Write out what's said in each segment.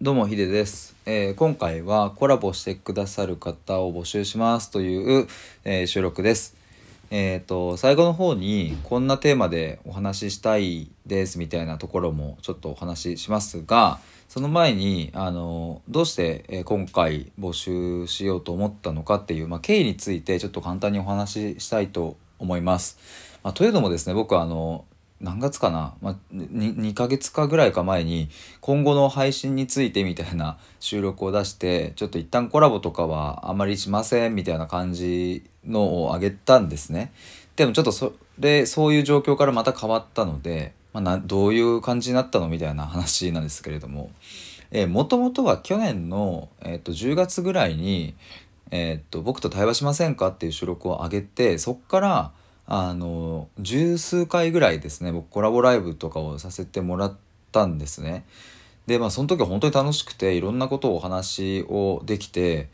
どうもヒデです、えー今回はコラボしてくださる方を募集しますという、えー収録です。えっ、と最後の方にこんなテーマでお話ししたいですみたいなところもちょっとお話ししますがその前にあのどうして、今回募集しようと思ったのかっていう、まあ、経緯についてちょっと簡単にお話ししたいと思います。まあ、というのもですね僕はあの何月かな、まあ、2, 2ヶ月かぐらいか前に今後の配信についてみたいな収録を出してちょっと一旦コラボとかはあまりしませんみたいな感じのをあげたんですねでもちょっとそれそういう状況からまた変わったので、まあ、などういう感じになったのみたいな話なんですけれどももともとは去年の、えー、と10月ぐらいに、えーと「僕と対話しませんか?」っていう収録を上げてそっからあの十数回ぐらいですね僕コラボライブとかをさせてもらったんですね。でまあその時は本当に楽しくていろんなことをお話をできて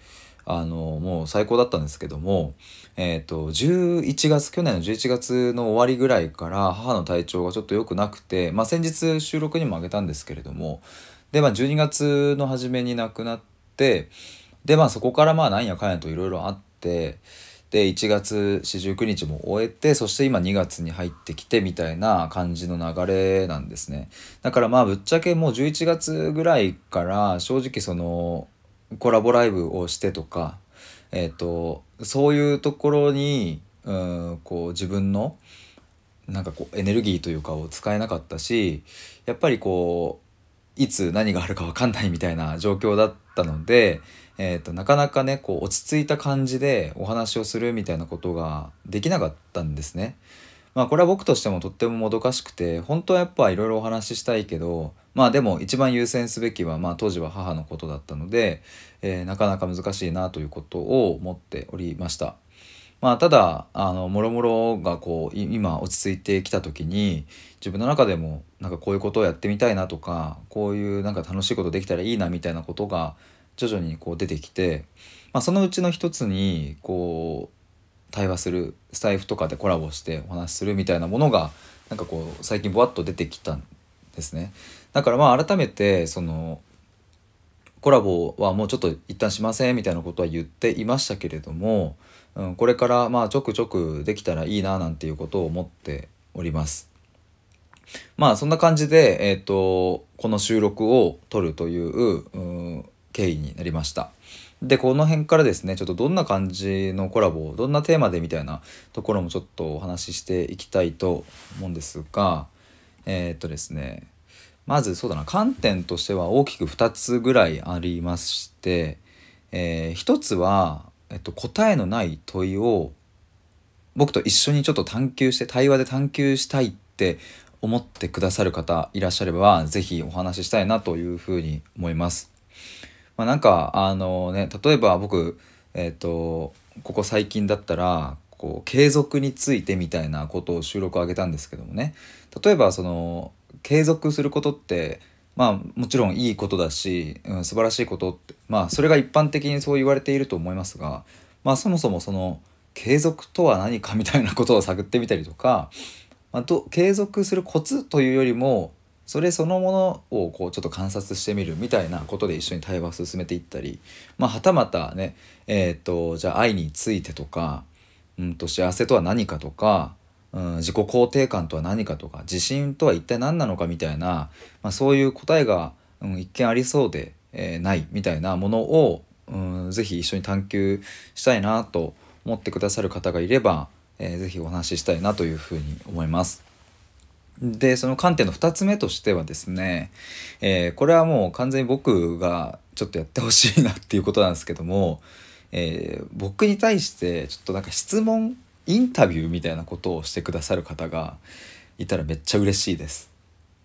あのもう最高だったんですけども、えー、と11月去年の11月の終わりぐらいから母の体調がちょっと良くなくて、まあ、先日収録にもあげたんですけれどもで、まあ、12月の初めに亡くなってでまあそこからまあなんやかんやといろいろあって。で1月49日も終えてそして今2月に入ってきてみたいな感じの流れなんですね。だからまあぶっちゃけもう11月ぐらいから正直そのコラボライブをしてとかえっ、とそういうところにうんこう自分のなんかこうエネルギーというかを使えなかったしやっぱりこういつ何があるか分かんないみたいな状況だったのでえーと、なかなかねこう落ち着いた感じでお話をするみたいなことができなかったんですね。まあこれは僕としてもとってももどかしくて本当はやっぱいろいろお話ししたいけどまあでも一番優先すべきはまあ当時は母のことだったので、えーなかなか難しいなということを思っておりました。まあただあのもろもろがこう今落ち着いてきた時に自分の中でもなんかこういうことをやってみたいなとかこういうなんか楽しいことできたらいいなみたいなことが徐々にこう出てきて、まあ、そのうちの一つにこう対話するスタイフとかでコラボしてお話しするみたいなものがなんかこう最近ぼわっと出てきたんですね。だからまあ改めてそのコラボはもうちょっと一旦しませんみたいなことは言っていましたけれども、うん、これからまあちょくちょくできたらいいななんていうことを思っております。まあそんな感じで、えー、とこの収録を撮るという、経緯になりました。でこの辺からですねちょっとどんな感じのコラボをどんなテーマでみたいなところもちょっとお話ししていきたいと思うんですがえーっとですねまずそうだな観点としては大きく2つぐらいありまして、えー一つは、えっと、答えのない問いを僕と一緒にちょっと探求して対話で探求したいって思ってくださる方いらっしゃれば是非お話ししたいなというふうに思います。まあ、なんかあのね例えば僕えっ、とここ最近だったらこう継続についてみたいなことを収録を上げたんですけどもね例えばその継続することってまあもちろんいいことだし、うん、素晴らしいことってまあそれが一般的にそう言われていると思いますがまあそもそもその継続とは何かみたいなことを探ってみたりとか、まあ、と継続するコツというよりもそれそのものをこうちょっと観察してみるみたいなことで一緒に対話を進めていったり、まあ、はたまたねえっ、とじゃあ愛についてとか、うん、と幸せとは何かとか、うん、自己肯定感とは何かとか自信とは一体何なのかみたいな、まあ、そういう答えが、うん、一見ありそうで、えーないみたいなものを、うん、ぜひ一緒に探求したいなと思ってくださる方がいれば、えーぜひお話ししたいなというふうに思います。でその観点の2つ目としてはですね、えーこれはもう完全に僕がちょっとやってほしいなっていうことなんですけども、えー僕に対してちょっとなんか質問インタビューみたいなことをしてくださる方がいたらめっちゃ嬉しいです。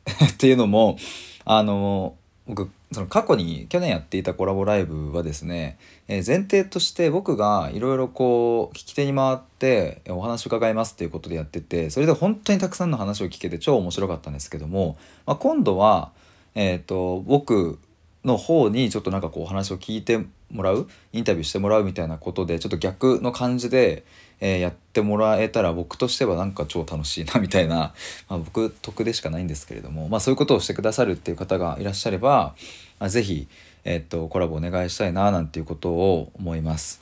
っていうのもあの僕その過去に去年やっていたコラボライブはですね、えー前提として僕がいろいろこう聞き手に回ってお話を伺いますっていうことでやっててそれで本当にたくさんの話を聞けて超面白かったんですけども、まあ、今度は、えー、と僕の方にちょっとなんかこうお話を聞いてもらう？インタビューしてもらうみたいなことでちょっと逆の感じで、えーやってもらえたら僕としてはなんか超楽しいなみたいな、まあ、僕得でしかないんですけれども、まあ、そういうことをしてくださるっていう方がいらっしゃれば、あぜひ、えっと、コラボお願いしたいななんていうことを思います。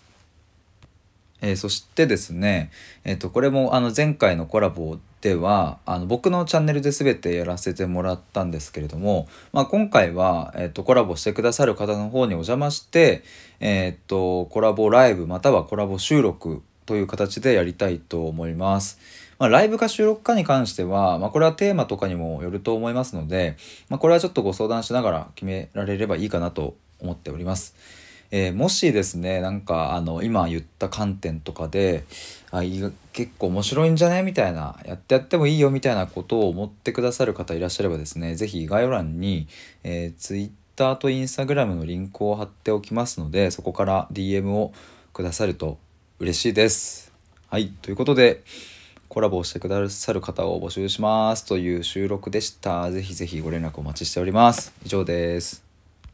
えー、そしてですね、えっと、これもあの前回のコラボではあの僕のチャンネルで全てやらせてもらったんですけれども、まあ、今回は、えっと、コラボしてくださる方の方にお邪魔して、えっと、コラボライブまたはコラボ収録という形でやりたいと思います。まあ、ライブか収録かに関しては、まあ、これはテーマとかにもよると思いますので、まあ、これはちょっとご相談しながら決められればいいかなと思っております。えー、もしですねなんかあの今言った観点とかであ結構面白いんじゃね？みたいなやってやってもいいよみたいなことを思ってくださる方いらっしゃればですね是非概要欄に、えー、Twitter と Instagram のリンクを貼っておきますのでそこから DM をくださると嬉しいです。はいということでコラボをしてくださる方を募集しますという収録でした。ぜひぜひご連絡お待ちしております。以上です。